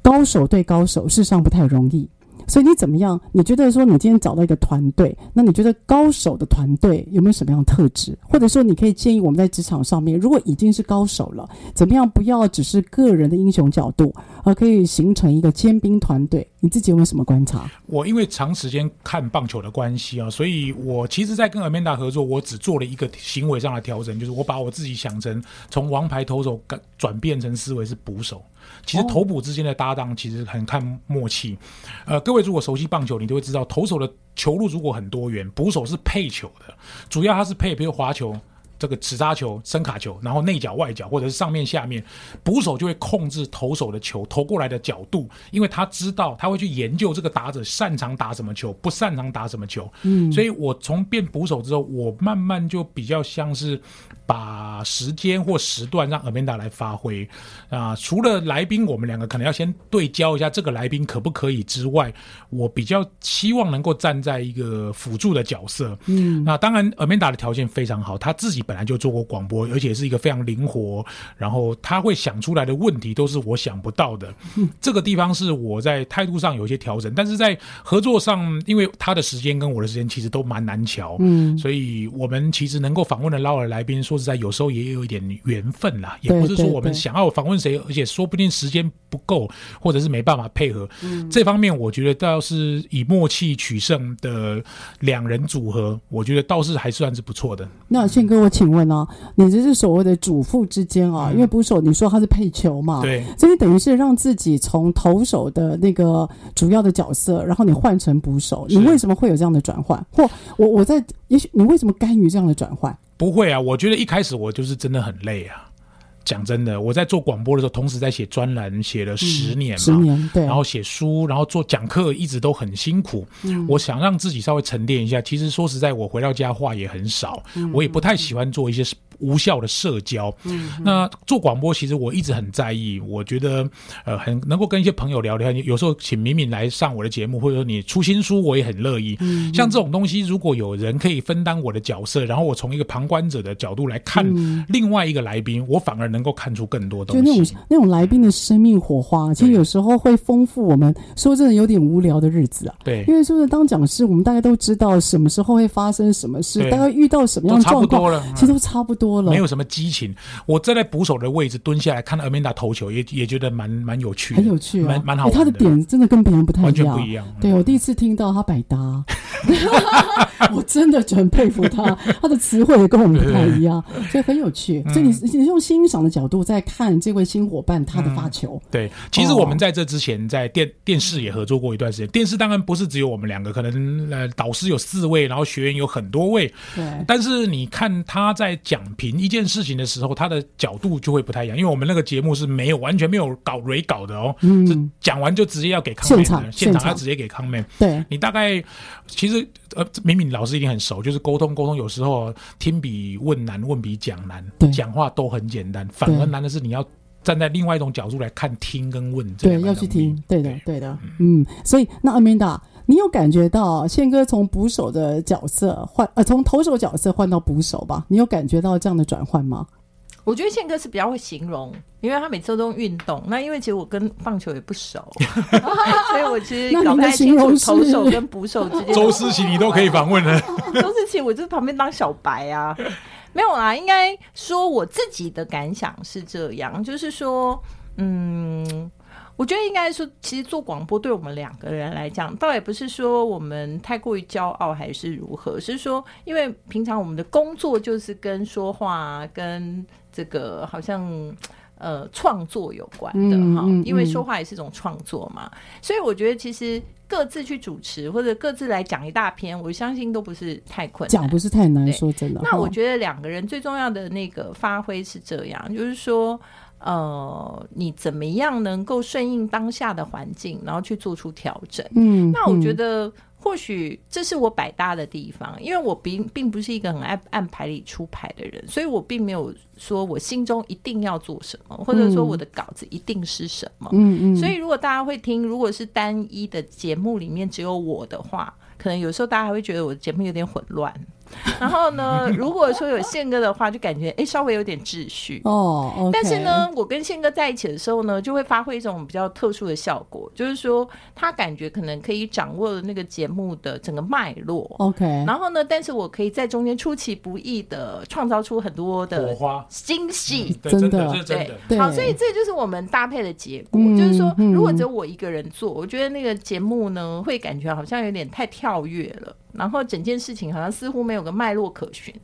高手对高手，事实上不太容易。所以你怎么样？你觉得说你今天找到一个团队，那你觉得高手的团队有没有什么样的特质？或者说你可以建议我们在职场上面，如果已经是高手了，怎么样不要只是个人的英雄角度，而可以形成一个尖兵团队？你自己有没有什么观察？我因为长时间看棒球的关系啊，所以我其实，在跟 Amanda 合作，我只做了一个行为上的调整，就是我把我自己想成从王牌投手转变成思维是捕手。其实投捕之间的搭档其实很看默契，呃，各位如果熟悉棒球，你都会知道，投手的球路如果很多元，捕手是配球的，主要他是配，比如滑球。这个直杀球、深卡球，然后内角、外角，或者是上面、下面，捕手就会控制投手的球投过来的角度，因为他知道他会去研究这个打者擅长打什么球，不擅长打什么球。嗯，所以我从变捕手之后，我慢慢就比较像是把时间或时段让 Amanda 来发挥啊。除了来宾，我们两个可能要先对焦一下这个来宾可不可以之外，我比较希望能够站在一个辅助的角色。嗯，那当然 Amanda 的条件非常好，他自己。本来就做过广播，而且是一个非常灵活，然后他会想出来的问题都是我想不到的。嗯、*laughs* 这个地方是我在态度上有一些调整，但是在合作上，因为他的时间跟我的时间其实都蛮难调，嗯，所以我们其实能够访问的捞尔来宾，说实在，有时候也有一点缘分啦，也不是说我们想要访问谁，而且说不定时间不够，或者是没办法配合。嗯，这方面我觉得倒是以默契取胜的两人组合，我觉得倒是还算是不错的。那宪哥我。请问呢、啊，你这是所谓的主副之间啊？嗯、因为捕手你说他是配球嘛，对，所以等于是让自己从投手的那个主要的角色，然后你换成捕手，你为什么会有这样的转换？或我我在，也许你为什么甘于这样的转换？不会啊，我觉得一开始我就是真的很累啊。讲真的，我在做广播的时候，同时在写专栏，写了十年嘛，嗯、十年对，然后写书，然后做讲课，一直都很辛苦。嗯，我想让自己稍微沉淀一下。其实说实在，我回到家话也很少，嗯、我也不太喜欢做一些无效的社交。嗯，那做广播其实我一直很在意，我觉得呃很能够跟一些朋友聊聊。有时候请敏敏来上我的节目，或者说你出新书，我也很乐意。嗯，像这种东西，如果有人可以分担我的角色，然后我从一个旁观者的角度来看另外一个来宾，我反而能够看出更多东西。就那种那种来宾的生命火花，其实有时候会丰富我们说真的有点无聊的日子啊。对，因为说是当讲师，我们大家都知道什么时候会发生什么事，大概遇到什么样的状况，其实都差不多了，没有什么激情。我站在捕手的位置蹲下来看 Amanda 投球，也也觉得蛮蛮有趣，很有趣，蛮蛮好。他的点真的跟别人不太一样，完全不一样。对，我第一次听到他百搭，*laughs* 我真的就很佩服他，*laughs* 他的词汇也跟我们不太一样，所以很有趣。所以你你用欣赏的角度。在看这位新伙伴他的发球，嗯，对，其实我们在这之前在电电视也合作过一段时间。电视当然不是只有我们两个，可能呃导师有四位，然后学员有很多位。对，但是你看他在讲评一件事情的时候，他的角度就会不太一样，因为我们那个节目是没有完全没有搞蕊稿的哦，嗯，是讲完就直接要给康妹，现场现场。要直接给康妹。对，你大概其实呃，敏敏老师一定很熟，就是沟通沟通，有时候听比问难，问比讲难，讲话都很简单，反而。难的是你要站在另外一种角度来看、听跟问，对，要去听，对的，对。的，嗯，所以那 Amanda，你有感觉到宪哥从捕手的角色换呃，从投手角色换到捕手吧？你有感觉到这样的转换吗？我觉得宪哥是比较会形容，因为他每次都用运动。那因为其实我跟棒球也不熟，*laughs* 所以我其实搞不太清楚投手跟捕手之间。周思琪你都可以访问了，*laughs* 周思琪我就旁边当小白啊。没有啊，应该说我自己的感想是这样，就是说，嗯，我觉得应该说，其实做广播对我们两个人来讲，倒也不是说我们太过于骄傲还是如何，是说，因为平常我们的工作就是跟说话、跟这个好像呃创作有关的哈，嗯嗯嗯，因为说话也是一种创作嘛，所以我觉得其实各自去主持或者各自来讲一大篇，我相信都不是太困难，讲不是太难，说真的。那我觉得两个人最重要的那个发挥是这样，就是说。呃，你怎么样能够顺应当下的环境，然后去做出调整？嗯，那我觉得或许这是我百搭的地方，因为我并并不是一个很爱按牌理出牌的人，所以我并没有说我心中一定要做什么，或者说我的稿子一定是什么。嗯嗯。所以如果大家会听，如果是单一的节目里面只有我的话，可能有时候大家还会觉得我的节目有点混乱。然后呢，如果说有宪哥的话，就感觉哎，稍微有点秩序哦。Oh, okay. 但是呢，我跟宪哥在一起的时候呢，就会发挥一种比较特殊的效果，就是说他感觉可能可以掌握那个节目的整个脉络。OK。然后呢，但是我可以在中间出其不意的创造出很多的惊喜，真的，对，对。好，所以这就是我们搭配的结果。嗯、就是说，如果只有我一个人做，我觉得那个节目呢，会感觉好像有点太跳跃了。然后整件事情好像似乎没有个脉络可循，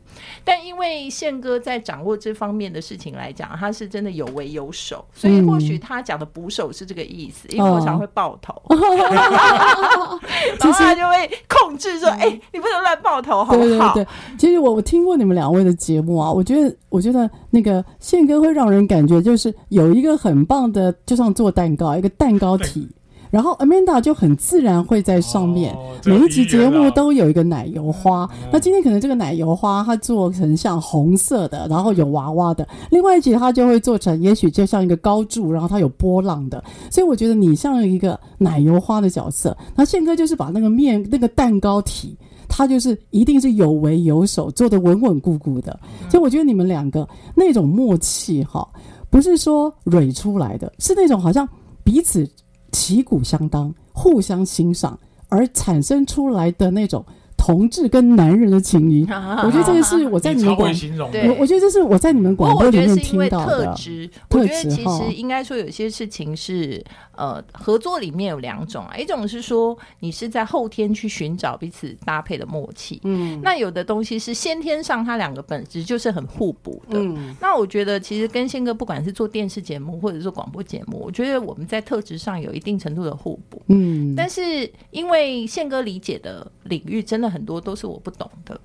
但因为宪哥在掌握这方面的事情来讲，他是真的有为有守，所以或许他讲的捕手是这个意思，嗯、因为我常会爆头，哦、*laughs* 然后他就会控制说：“哎、你不能乱爆头，好不好？”对对对，其实我我听过你们两位的节目啊，我觉得我觉得那个宪哥会让人感觉就是有一个很棒的，就像做蛋糕，一个蛋糕体。然后 Amanda 就很自然会在上面，哦、每一集节目都有一个奶油花。嗯、那今天可能这个奶油花它做成像红色的，然后有娃娃的；另外一集它就会做成，也许就像一个高柱，然后它有波浪的。所以我觉得你像一个奶油花的角色。那宪哥就是把那个面那个蛋糕体，他就是一定是有为有守，做得稳稳固固的。嗯、所以我觉得你们两个那种默契哈，不是说蕊出来的，是那种好像彼此。旗鼓相当，互相欣赏而产生出来的那种。同志跟男人的情谊，我觉得这个是我在你们广，我我觉得这是我在你们广播里面听到的特质。我觉得其实应该说有些事情是呃合作里面有两种啊，一种是说你是在后天去寻找彼此搭配的默契，嗯，那有的东西是先天上，它两个本质就是很互补的。嗯，那我觉得其实跟宪哥不管是做电视节目或者是做广播节目，我觉得我们在特质上有一定程度的互补。嗯，但是因为宪哥理解的领域真的。很多都是我不懂的，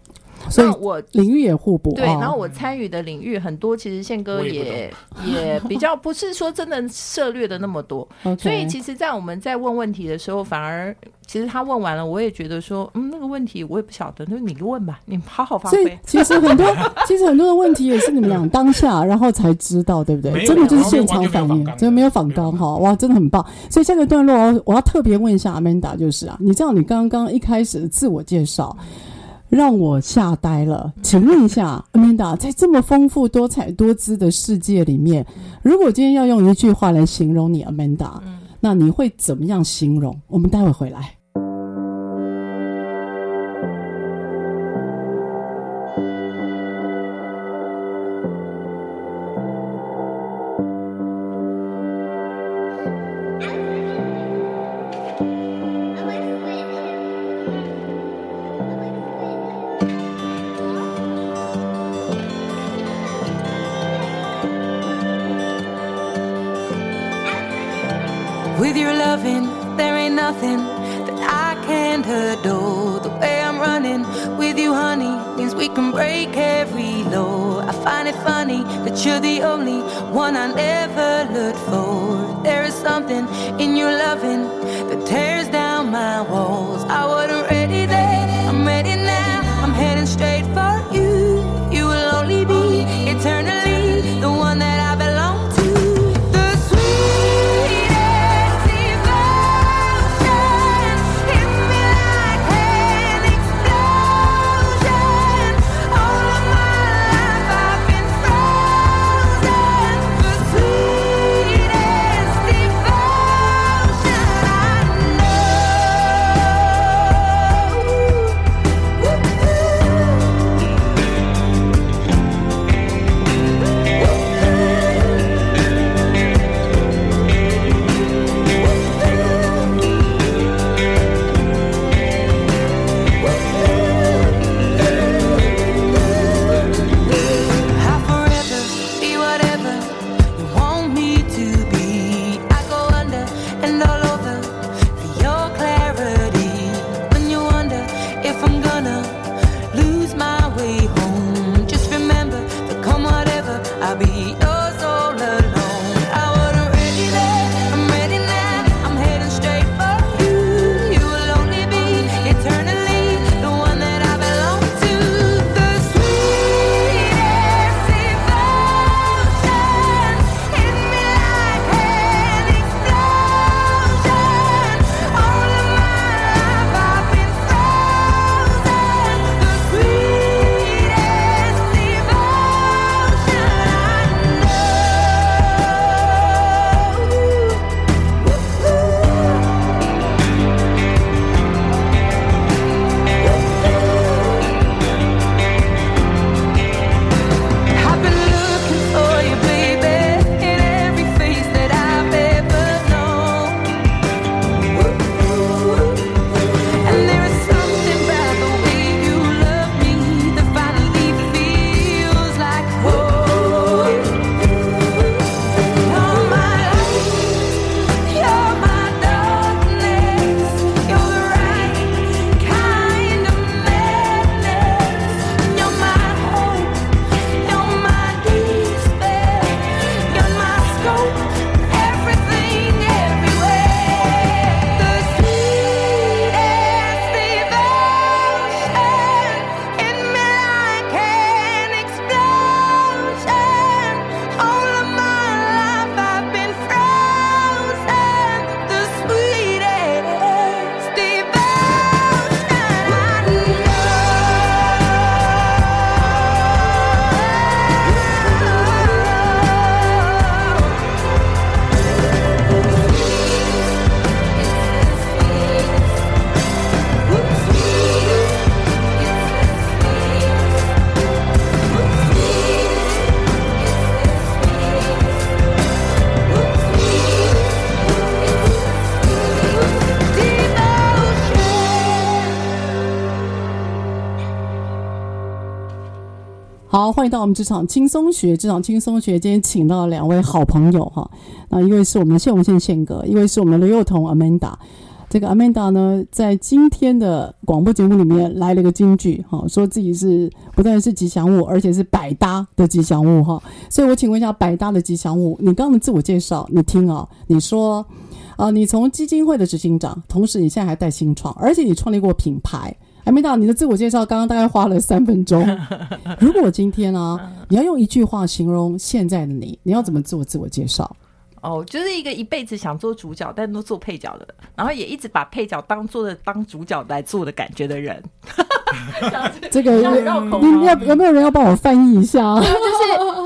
所以我领域也互补。对，然后我参与的领域很多，其实宪哥也也，也比较不是说真的涉猎的那么多。*laughs* 所以其实，在我们在问问题的时候，反而其实他问完了，我也觉得说，嗯，那个问题我也不晓得，那你问吧，你好好发挥。所以其实很多，*laughs* 其实很多的问题也是你们俩当下然后才知道，对不对？真的就是现场反应，真的没有仿纲哈，哇，真的很棒。所以下个段落，我要特别问一下 Amanda，就是啊，你知道你刚刚一开始的自我介绍。让我吓呆了，请问一下，Amanda，在这么丰富多彩多姿的世界里面，如果今天要用一句话来形容你，Amanda，那你会怎么样形容？我们待会回来。欢迎到我们职场轻松学。职场轻松学今天请到两位好朋友哈，那一位是我们的谢文宪宪哥，一位是我们的刘幼彤 Amanda。这个 Amanda 呢，在今天的广播节目里面来了个金句哈，说自己是不但是吉祥物，而且是百搭的吉祥物哈。所以我请问一下，百搭的吉祥物，你刚刚的自我介绍，你听啊，你说啊，你从基金会的执行长，同时你现在还带新创，而且你创立过品牌。还没到你的自我介绍，刚刚大概花了三分钟。*laughs* 如果今天呢、啊，你要用一句话形容现在的你，你要怎么做自我介绍？哦，就是一个一辈子想做主角，但都做配角的，然后也一直把配角当做的当主角来做的感觉的人。*laughs* 这个有有没有人要帮我翻译一下？就是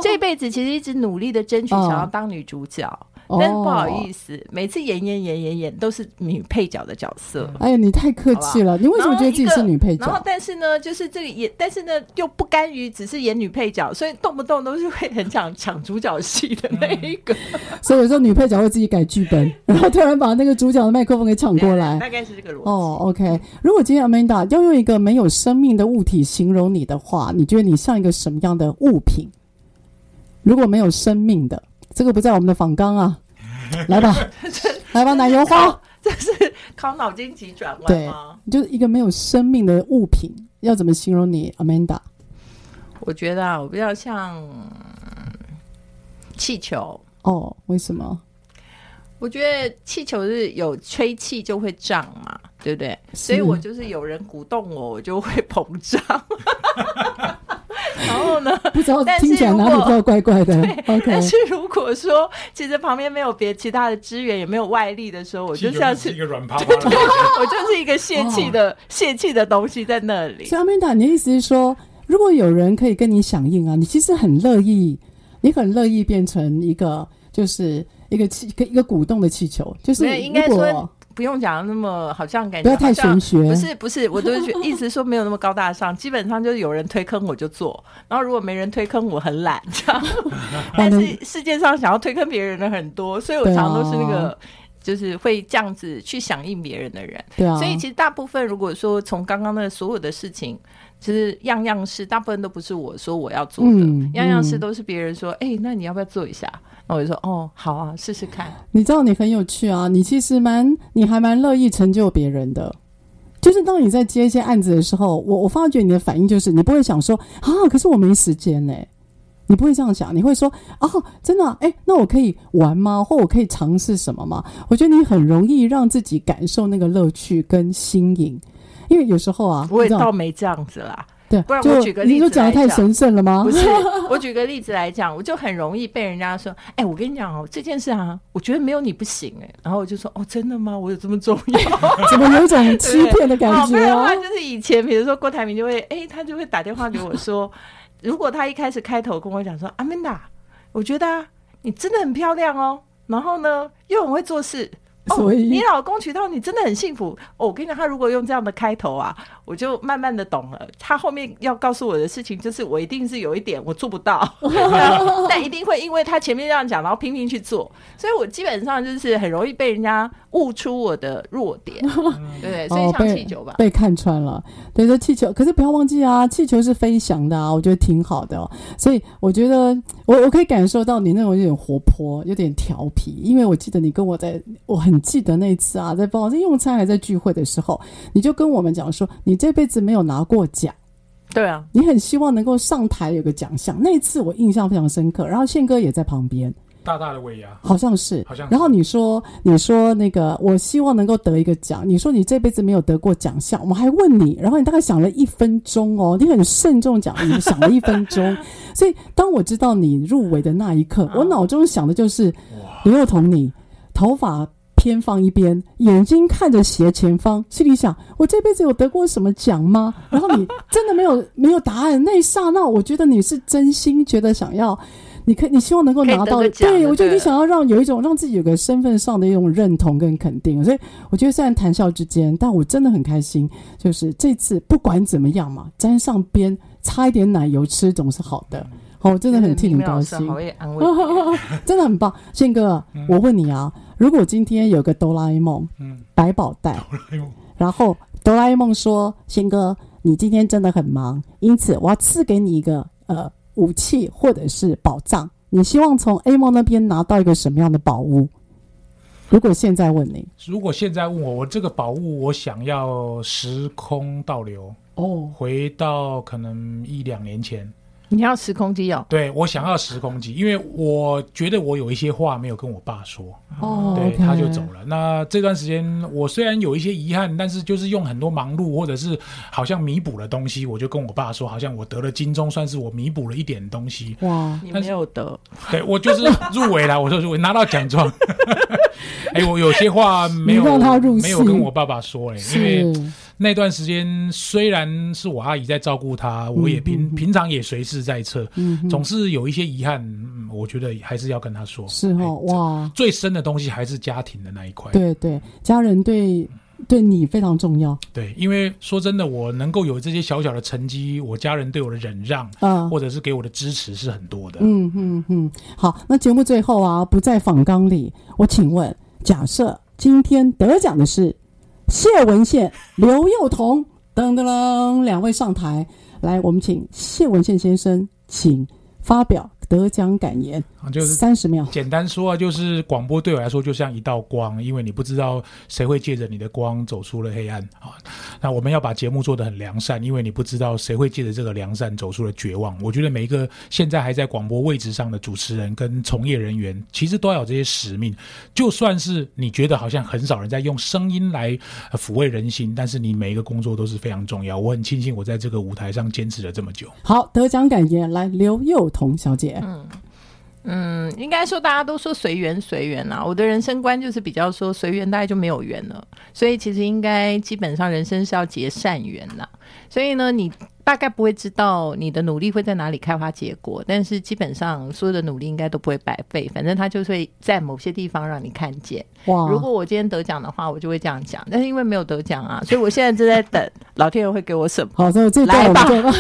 这辈子其实一直努力的争取，想要当女主角。哦但是不好意思，哦、每次演演演演演都是女配角的角色。哎呀，你太客气了，你为什么觉得自己是女配角？然后，但是呢，就是这个演，但是呢又不甘于只是演女配角，所以动不动都是会很想抢主角戏的那一个。*laughs* 所以有时候女配角会自己改剧本，然后突然把那个主角的麦克风给抢过来。大概是这个逻辑。哦，OK。如果今天 Amanda 要用一个没有生命的物体形容你的话，你觉得你像一个什么样的物品？如果没有生命的，这个不在我们的访纲啊。*laughs* 来吧，来吧，奶油花，这是考脑筋急转弯吗？对，就是一个没有生命的物品，要怎么形容你，Amanda？我觉得啊，我比较像气球。哦，为什么？我觉得气球是有吹气就会胀嘛，对不对？所以我就是有人鼓动我，我就会膨胀。*laughs* *laughs* 然后呢？不知道听起来哪里怪怪的。但是如果说其实旁边没有别其他的资源，也没有外力的时候，我就像是，是一个软趴趴，*laughs* 我就是一个泄气的泄气的东西在那里。所以阿曼达，你的意思是说，如果有人可以跟你响应啊，你其实很乐意，你很乐意变成一个，就是一个气，一个鼓动的气球，就是应该说。不用讲那么好像感觉不要太玄学，不是不是，我都是意思说没有那么高大上，*laughs* 基本上就是有人推坑我就做，然后如果没人推坑我很懒这样。*laughs* 但是世界上想要推坑别人的很多，所以我常常都是那个就是会这样子去响应别人的人。对啊，所以其实大部分如果说从刚刚的所有的事情，其实样样事大部分都不是我说我要做的，嗯、样样事都是别人说，哎、嗯欸，那你要不要做一下？我就说哦，好啊，试试看。你知道你很有趣啊，你其实蛮，你还蛮乐意成就别人的。就是当你在接一些案子的时候，我我发觉你的反应就是，你不会想说啊，可是我没时间呢。你不会这样想，你会说啊，真的，哎，那我可以玩吗？或我可以尝试什么吗？我觉得你很容易让自己感受那个乐趣跟新颖，因为有时候啊，我也倒没这样子啦。对，不然我举个例子来讲，你讲的太神圣了吗？不是，*laughs* 我举个例子来讲，我就很容易被人家说，哎，我跟你讲哦，这件事啊，我觉得没有你不行哎。然后我就说，哦，真的吗？我有这么重要？*laughs* 怎么有一种欺骗的感觉？的话就是以前，比如说郭台铭就会，哎，他就会打电话给我说，如果他一开始开头跟我讲说，阿曼达，我觉得啊，你真的很漂亮哦，然后呢，又很会做事。哦，你老公娶到你真的很幸福。哦，我跟你讲，他如果用这样的开头啊，我就慢慢的懂了。他后面要告诉我的事情，就是我一定是有一点我做不到，*laughs* 但一定会因为他前面这样讲，然后拼命去做。所以我基本上就是很容易被人家悟出我的弱点，*laughs* 对，所以像气球吧，被，被看穿了。对，说气球，可是不要忘记啊，气球是飞翔的啊，我觉得挺好的哦。所以我觉得我我可以感受到你那种有点活泼，有点调皮，因为我记得你跟我在我很。记得那次啊，在不在用餐还在聚会的时候，你就跟我们讲说，你这辈子没有拿过奖，对啊，你很希望能够上台有个奖项。那一次我印象非常深刻，然后宪哥也在旁边，大大的尾牙，好像是，好像是。然后你说，你说那个，我希望能够得一个奖。你说你这辈子没有得过奖项，我们还问你，然后你大概想了一分钟哦，你很慎重讲，你想了一分钟。*laughs* 所以当我知道你入围的那一刻，我脑中想的就是刘幼彤，你头发。偏放一边，眼睛看着斜前方，心里想：我这辈子有得过什么奖吗？然后你真的没有没有答案。那一刹那，我觉得你是真心觉得想要，你可你希望能够拿到。对，我觉得你想要让有一种让自己有个身份上的一种认同跟肯定。所以我觉得虽然谈笑之间，但我真的很开心。就是这次不管怎么样嘛，沾上边擦一点奶油吃总是好的。好，我真的很替你高兴，我也安慰，*laughs* 真的很棒。宪哥，嗯、我问你啊。如果今天有个哆啦 A 梦，嗯，百宝袋，然后哆啦 A 梦说：“仙哥，你今天真的很忙，因此我要赐给你一个呃武器或者是宝藏，你希望从 A 梦那边拿到一个什么样的宝物？如果现在问你，如果现在问我，我这个宝物，我想要时空倒流哦，回到可能一两年前。你要时空机哦？对，我想要时空机，因为我觉得我有一些话没有跟我爸说，哦，对他就走了。那这段时间我虽然有一些遗憾，但是就是用很多忙碌或者是好像弥补的东西，我就跟我爸说，好像我得了金钟，算是我弥补了一点东西。哇，你没有得？*laughs* 对，我就是入围了，我就入围拿到奖状。*laughs* 哎，我有些话没有让他入没有跟我爸爸说，哎，因为。那段时间虽然是我阿姨在照顾他，我也平、嗯、平常也随时在侧、嗯，总是有一些遗憾、嗯。我觉得还是要跟他说。是哦，哇，最深的东西还是家庭的那一块。对对，家人对对你非常重要。对，因为说真的，我能够有这些小小的成绩，我家人对我的忍让，啊，或者是给我的支持是很多的。嗯嗯嗯。好，那节目最后啊，不在访纲里，我请问，假设今天得奖的是。谢文宪、刘幼彤，噔噔噔，两位上台来，我们请谢文宪先生，请发表得奖感言。就是三十秒，简单说啊，就是广播对我来说就像一道光，因为你不知道谁会借着你的光走出了黑暗啊。那我们要把节目做得很良善，因为你不知道谁会借着这个良善走出了绝望。我觉得每一个现在还在广播位置上的主持人跟从业人员，其实都要有这些使命。就算是你觉得好像很少人在用声音来抚慰人心，但是你每一个工作都是非常重要。我很庆幸我在这个舞台上坚持了这么久。好，得奖感言来，刘幼彤小姐。嗯。嗯，应该说大家都说随缘随缘啦。我的人生观就是比较说随缘，大概就没有缘了。所以其实应该基本上人生是要结善缘啦。所以呢，你。大概不会知道你的努力会在哪里开花结果，但是基本上所有的努力应该都不会白费，反正他就会在某些地方让你看见。哇！如果我今天得奖的话，我就会这样讲，但是因为没有得奖啊，所以我现在正在等老天爷会给我什么。好，所以这段我们就。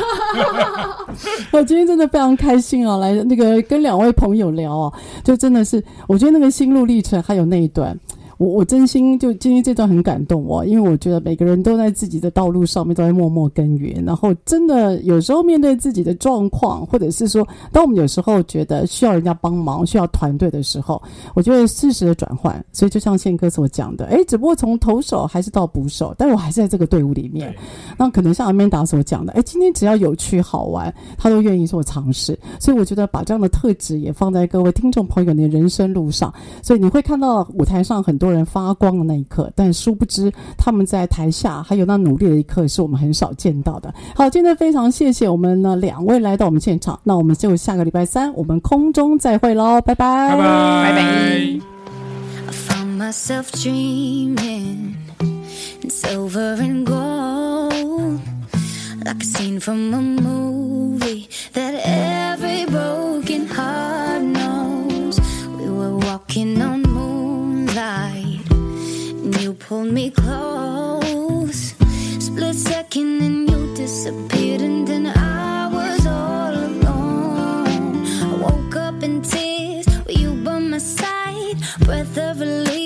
*laughs* 我今天真的非常开心啊，来那个跟两位朋友聊啊，就真的是我觉得那个心路历程还有那一段。我我真心就今天这段很感动哦，因为我觉得每个人都在自己的道路上面都在默默耕耘，然后真的有时候面对自己的状况，或者是说，当我们有时候觉得需要人家帮忙、需要团队的时候，我觉得适时的转换。所以就像宪哥所讲的，哎，只不过从投手还是到捕手，但是我还是在这个队伍里面。那可能像阿曼达所讲的，哎，今天只要有趣好玩，他都愿意做尝试。所以我觉得把这样的特质也放在各位听众朋友的人生路上，所以你会看到舞台上很多人发光的那一刻，但殊不知他们在台下还有那努力的一刻，是我们很少见到的。好，今天非常谢谢我们呢两位来到我们现场，那我们就下个礼拜三我们空中再会喽，拜拜，拜拜，拜拜。you pulled me close. Split second and you disappeared, and then I was all alone. I woke up in tears, with you by my side? Breath of relief.